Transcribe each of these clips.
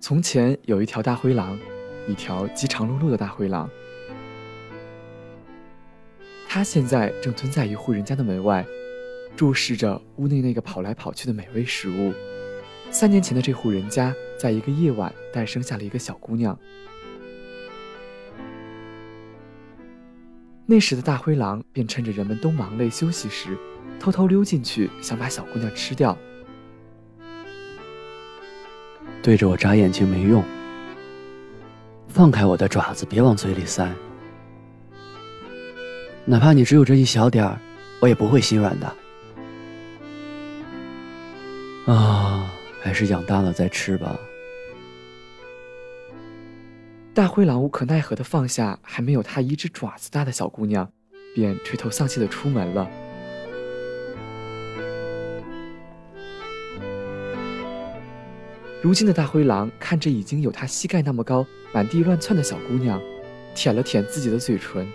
从前有一条大灰狼，一条饥肠辘辘的大灰狼。它现在正蹲在一户人家的门外，注视着屋内那个跑来跑去的美味食物。三年前的这户人家，在一个夜晚诞生下了一个小姑娘。那时的大灰狼便趁着人们都忙累休息时，偷偷溜进去，想把小姑娘吃掉。对着我眨眼睛没用，放开我的爪子，别往嘴里塞。哪怕你只有这一小点儿，我也不会心软的。啊，还是养大了再吃吧。大灰狼无可奈何的放下还没有它一只爪子大的小姑娘，便垂头丧气的出门了。如今的大灰狼看着已经有他膝盖那么高、满地乱窜的小姑娘，舔了舔自己的嘴唇。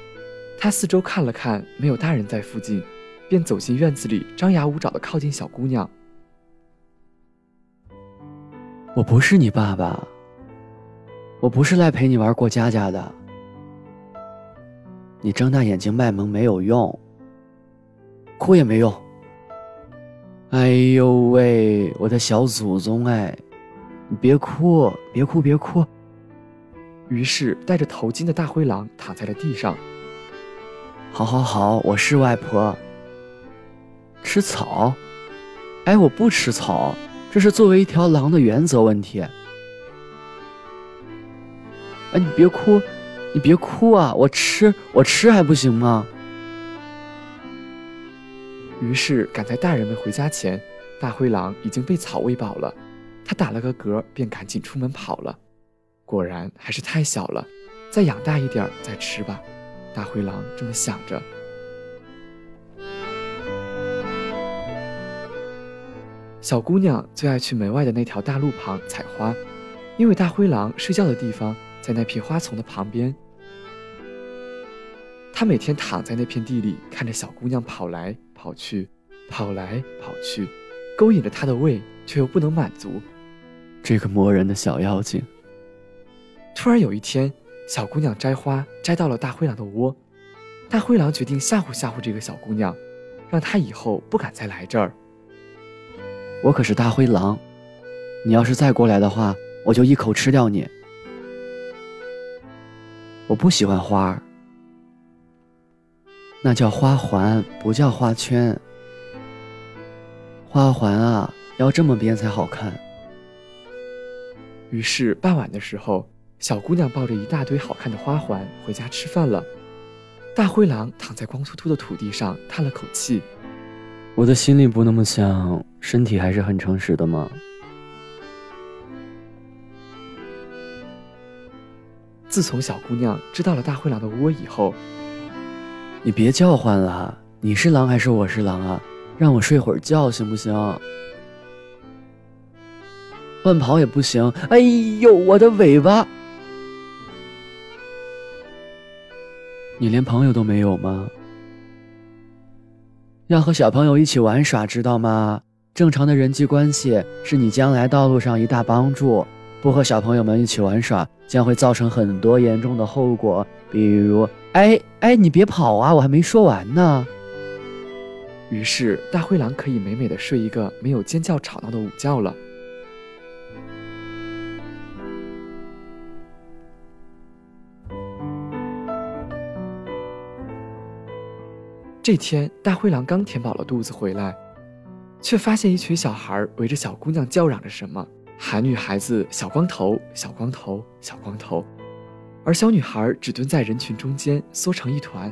他四周看了看，没有大人在附近，便走进院子里，张牙舞爪的靠近小姑娘。我不是你爸爸，我不是来陪你玩过家家的。你睁大眼睛卖萌没有用，哭也没用。哎呦喂，我的小祖宗哎！你别哭，别哭，别哭。于是，戴着头巾的大灰狼躺在了地上。好，好，好，我是外婆。吃草？哎，我不吃草，这是作为一条狼的原则问题。哎，你别哭，你别哭啊！我吃，我吃还不行吗？于是，赶在大人们回家前，大灰狼已经被草喂饱了。他打了个嗝，便赶紧出门跑了。果然还是太小了，再养大一点再吃吧。大灰狼这么想着。小姑娘最爱去门外的那条大路旁采花，因为大灰狼睡觉的地方在那片花丛的旁边。她每天躺在那片地里，看着小姑娘跑来跑去，跑来跑去，勾引着她的胃，却又不能满足。这个磨人的小妖精。突然有一天，小姑娘摘花摘到了大灰狼的窝，大灰狼决定吓唬吓唬这个小姑娘，让她以后不敢再来这儿。我可是大灰狼，你要是再过来的话，我就一口吃掉你。我不喜欢花儿，那叫花环，不叫花圈。花环啊，要这么编才好看。于是傍晚的时候，小姑娘抱着一大堆好看的花环回家吃饭了。大灰狼躺在光秃秃的土地上，叹了口气：“我的心里不那么想，身体还是很诚实的嘛。”自从小姑娘知道了大灰狼的窝以后，你别叫唤了，你是狼还是我是狼啊？让我睡会儿觉行不行？乱跑也不行！哎呦，我的尾巴！你连朋友都没有吗？要和小朋友一起玩耍，知道吗？正常的人际关系是你将来道路上一大帮助。不和小朋友们一起玩耍，将会造成很多严重的后果，比如……哎哎，你别跑啊，我还没说完呢。于是，大灰狼可以美美的睡一个没有尖叫吵闹的午觉了。这天，大灰狼刚填饱了肚子回来，却发现一群小孩围着小姑娘叫嚷着什么，喊女孩子“小光头，小光头，小光头”，而小女孩只蹲在人群中间，缩成一团。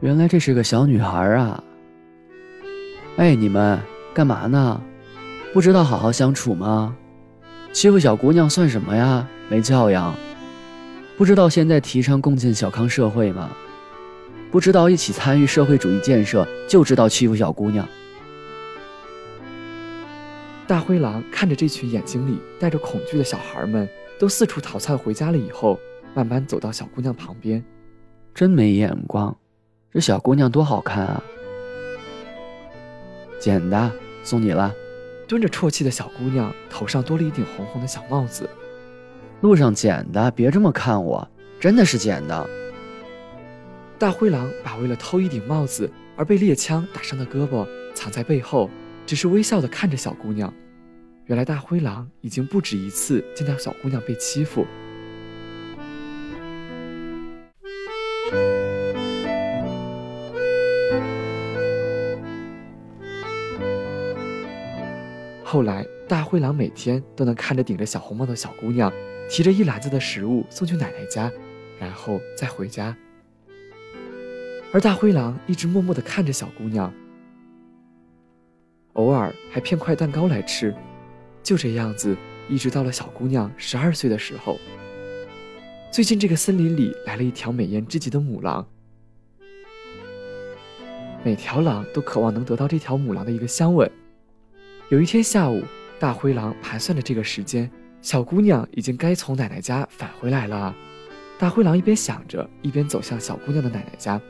原来这是个小女孩啊！哎，你们干嘛呢？不知道好好相处吗？欺负小姑娘算什么呀？没教养！不知道现在提倡共建小康社会吗？不知道一起参与社会主义建设，就知道欺负小姑娘。大灰狼看着这群眼睛里带着恐惧的小孩们都四处逃窜回家了以后，慢慢走到小姑娘旁边。真没眼光，这小姑娘多好看啊！捡的，送你了。蹲着啜泣的小姑娘头上多了一顶红红的小帽子。路上捡的，别这么看我，真的是捡的。大灰狼把为了偷一顶帽子而被猎枪打伤的胳膊藏在背后，只是微笑的看着小姑娘。原来大灰狼已经不止一次见到小姑娘被欺负。后来，大灰狼每天都能看着顶着小红帽的小姑娘，提着一篮子的食物送去奶奶家，然后再回家。而大灰狼一直默默地看着小姑娘，偶尔还骗块蛋糕来吃。就这样子，一直到了小姑娘十二岁的时候。最近，这个森林里来了一条美艳至极的母狼，每条狼都渴望能得到这条母狼的一个香吻。有一天下午，大灰狼盘算着这个时间，小姑娘已经该从奶奶家返回来了。大灰狼一边想着，一边走向小姑娘的奶奶家，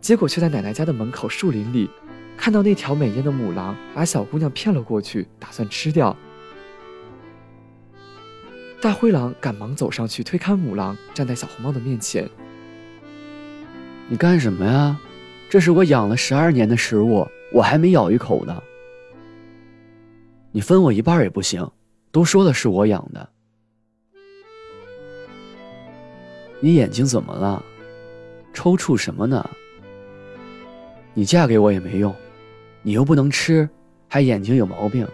结果却在奶奶家的门口树林里，看到那条美艳的母狼把小姑娘骗了过去，打算吃掉。大灰狼赶忙走上去推开母狼，站在小红帽的面前：“你干什么呀？这是我养了十二年的食物，我还没咬一口呢。”你分我一半也不行，都说了是我养的。你眼睛怎么了？抽搐什么呢？你嫁给我也没用，你又不能吃，还眼睛有毛病。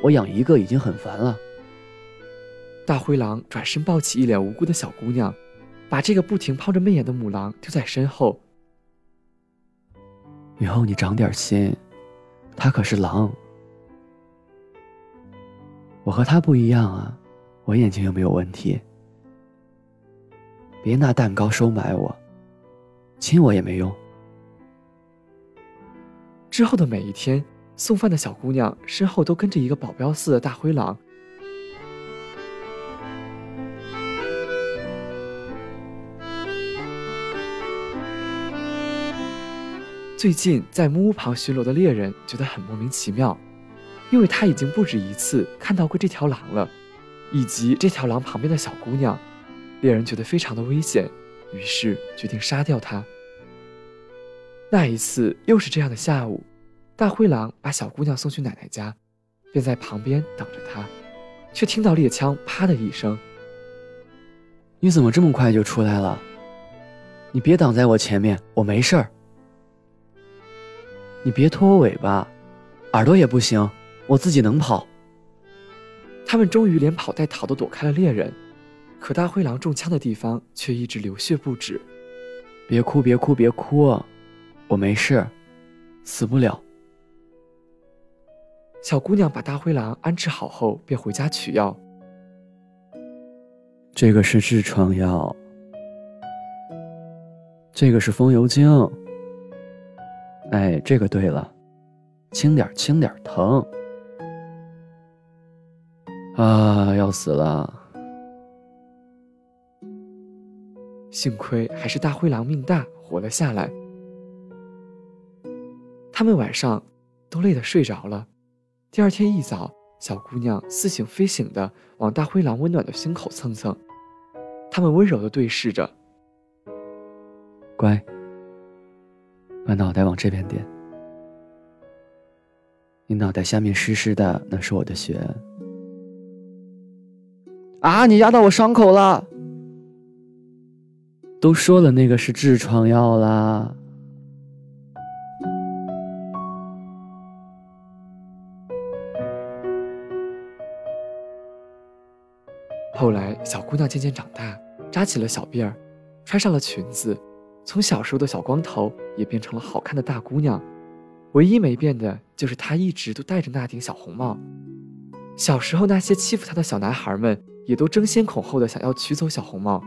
我养一个已经很烦了。大灰狼转身抱起一脸无辜的小姑娘，把这个不停抛着媚眼的母狼丢在身后。以后你长点心，它可是狼。我和他不一样啊，我眼睛又没有问题。别拿蛋糕收买我，亲我也没用。之后的每一天，送饭的小姑娘身后都跟着一个保镖似的大灰狼。最近在木屋旁巡逻的猎人觉得很莫名其妙。因为他已经不止一次看到过这条狼了，以及这条狼旁边的小姑娘，猎人觉得非常的危险，于是决定杀掉它。那一次又是这样的下午，大灰狼把小姑娘送去奶奶家，便在旁边等着她，却听到猎枪啪的一声。你怎么这么快就出来了？你别挡在我前面，我没事儿。你别拖我尾巴，耳朵也不行。我自己能跑。他们终于连跑带逃的躲开了猎人，可大灰狼中枪的地方却一直流血不止。别哭，别哭，别哭，我没事，死不了。小姑娘把大灰狼安置好后，便回家取药。这个是痔疮药，这个是风油精。哎，这个对了，轻点，轻点，疼。啊，要死了！幸亏还是大灰狼命大，活了下来。他们晚上都累得睡着了。第二天一早，小姑娘似醒非醒的往大灰狼温暖的心口蹭蹭。他们温柔的对视着。乖，把脑袋往这边点。你脑袋下面湿湿的，那是我的血。啊！你压到我伤口了。都说了那个是痔疮药啦。后来，小姑娘渐渐长大，扎起了小辫儿，穿上了裙子，从小时候的小光头也变成了好看的大姑娘。唯一没变的就是她一直都戴着那顶小红帽。小时候那些欺负她的小男孩们。也都争先恐后的想要取走小红帽。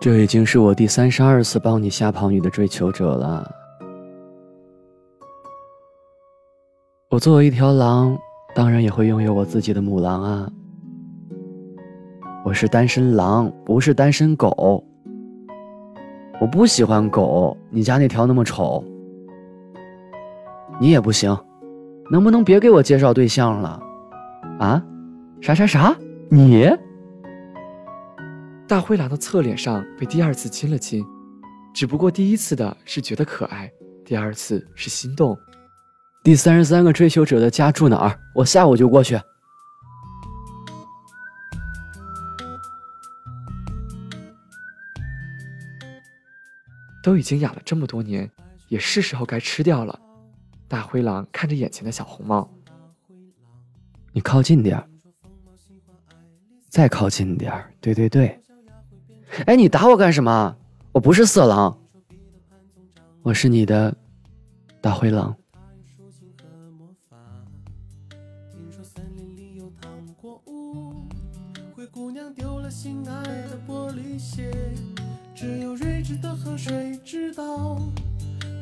这已经是我第三十二次帮你吓跑你的追求者了。我作为一条狼，当然也会拥有我自己的母狼啊。我是单身狼，不是单身狗。我不喜欢狗，你家那条那么丑。你也不行，能不能别给我介绍对象了？啊？啥啥啥？你？大灰狼的侧脸上被第二次亲了亲，只不过第一次的是觉得可爱，第二次是心动。第三十三个追求者的家住哪儿？我下午就过去。都已经养了这么多年，也是时候该吃掉了。大灰狼看着眼前的小红帽，你靠近点儿，再靠近点儿。对对对。哎，你打我干什么？我不是色狼，我是你的大灰狼。的河水知道，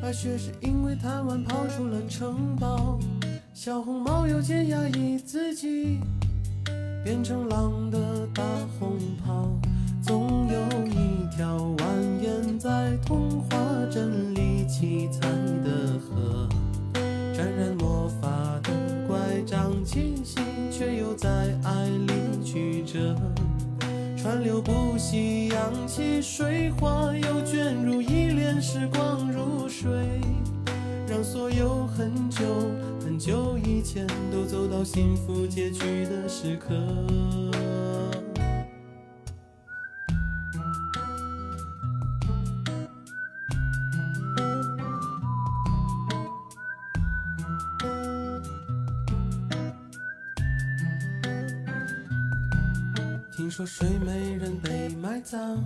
白雪是因为贪玩跑出了城堡。小红帽有件压抑自己，变成狼的大红袍。总有一条蜿蜒在童话镇里七彩的河，沾染魔法的乖张气息，却又在爱里曲折，流不息，扬起水花，又卷入一帘时光如水，让所有很久很久以前都走到幸福结局的时刻。听说睡美人被埋葬，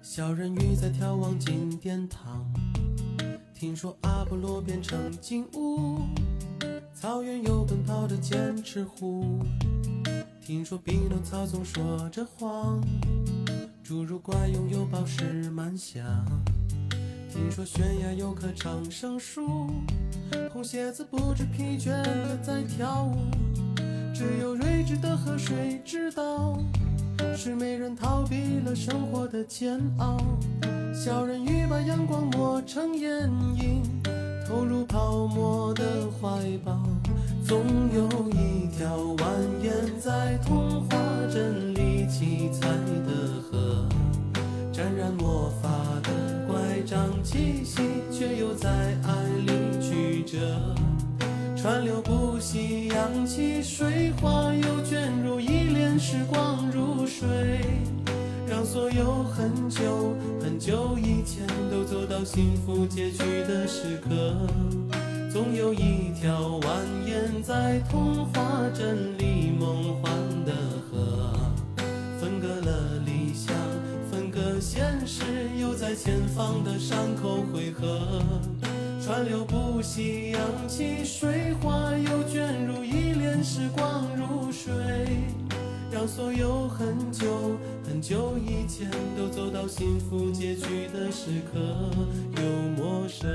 小人鱼在眺望金殿堂。听说阿波罗变成金乌，草原有奔跑的剑齿虎。听说匹诺曹总说着谎，侏儒怪拥有宝石满箱。听说悬崖有棵长生树，红鞋子不知疲倦的在跳舞。只有睿智的河水知道，是美人逃避了生活的煎熬。小人鱼把阳光抹成眼影，投入泡沫的怀抱。总有一条蜿蜒在童话镇里七彩的河，沾染魔法的乖张气息，却又在爱里曲折。川流不息，扬起水花，又卷入一帘时光如水，让所有很久很久以前都走到幸福结局的时刻。总有一条蜿蜒在童话镇里梦幻的河，分隔了理想，分隔现实，又在前方的山口汇合。川流不息，扬起水花，又卷入一帘时光如水，让所有很久很久以前都走到幸福结局的时刻，又陌生。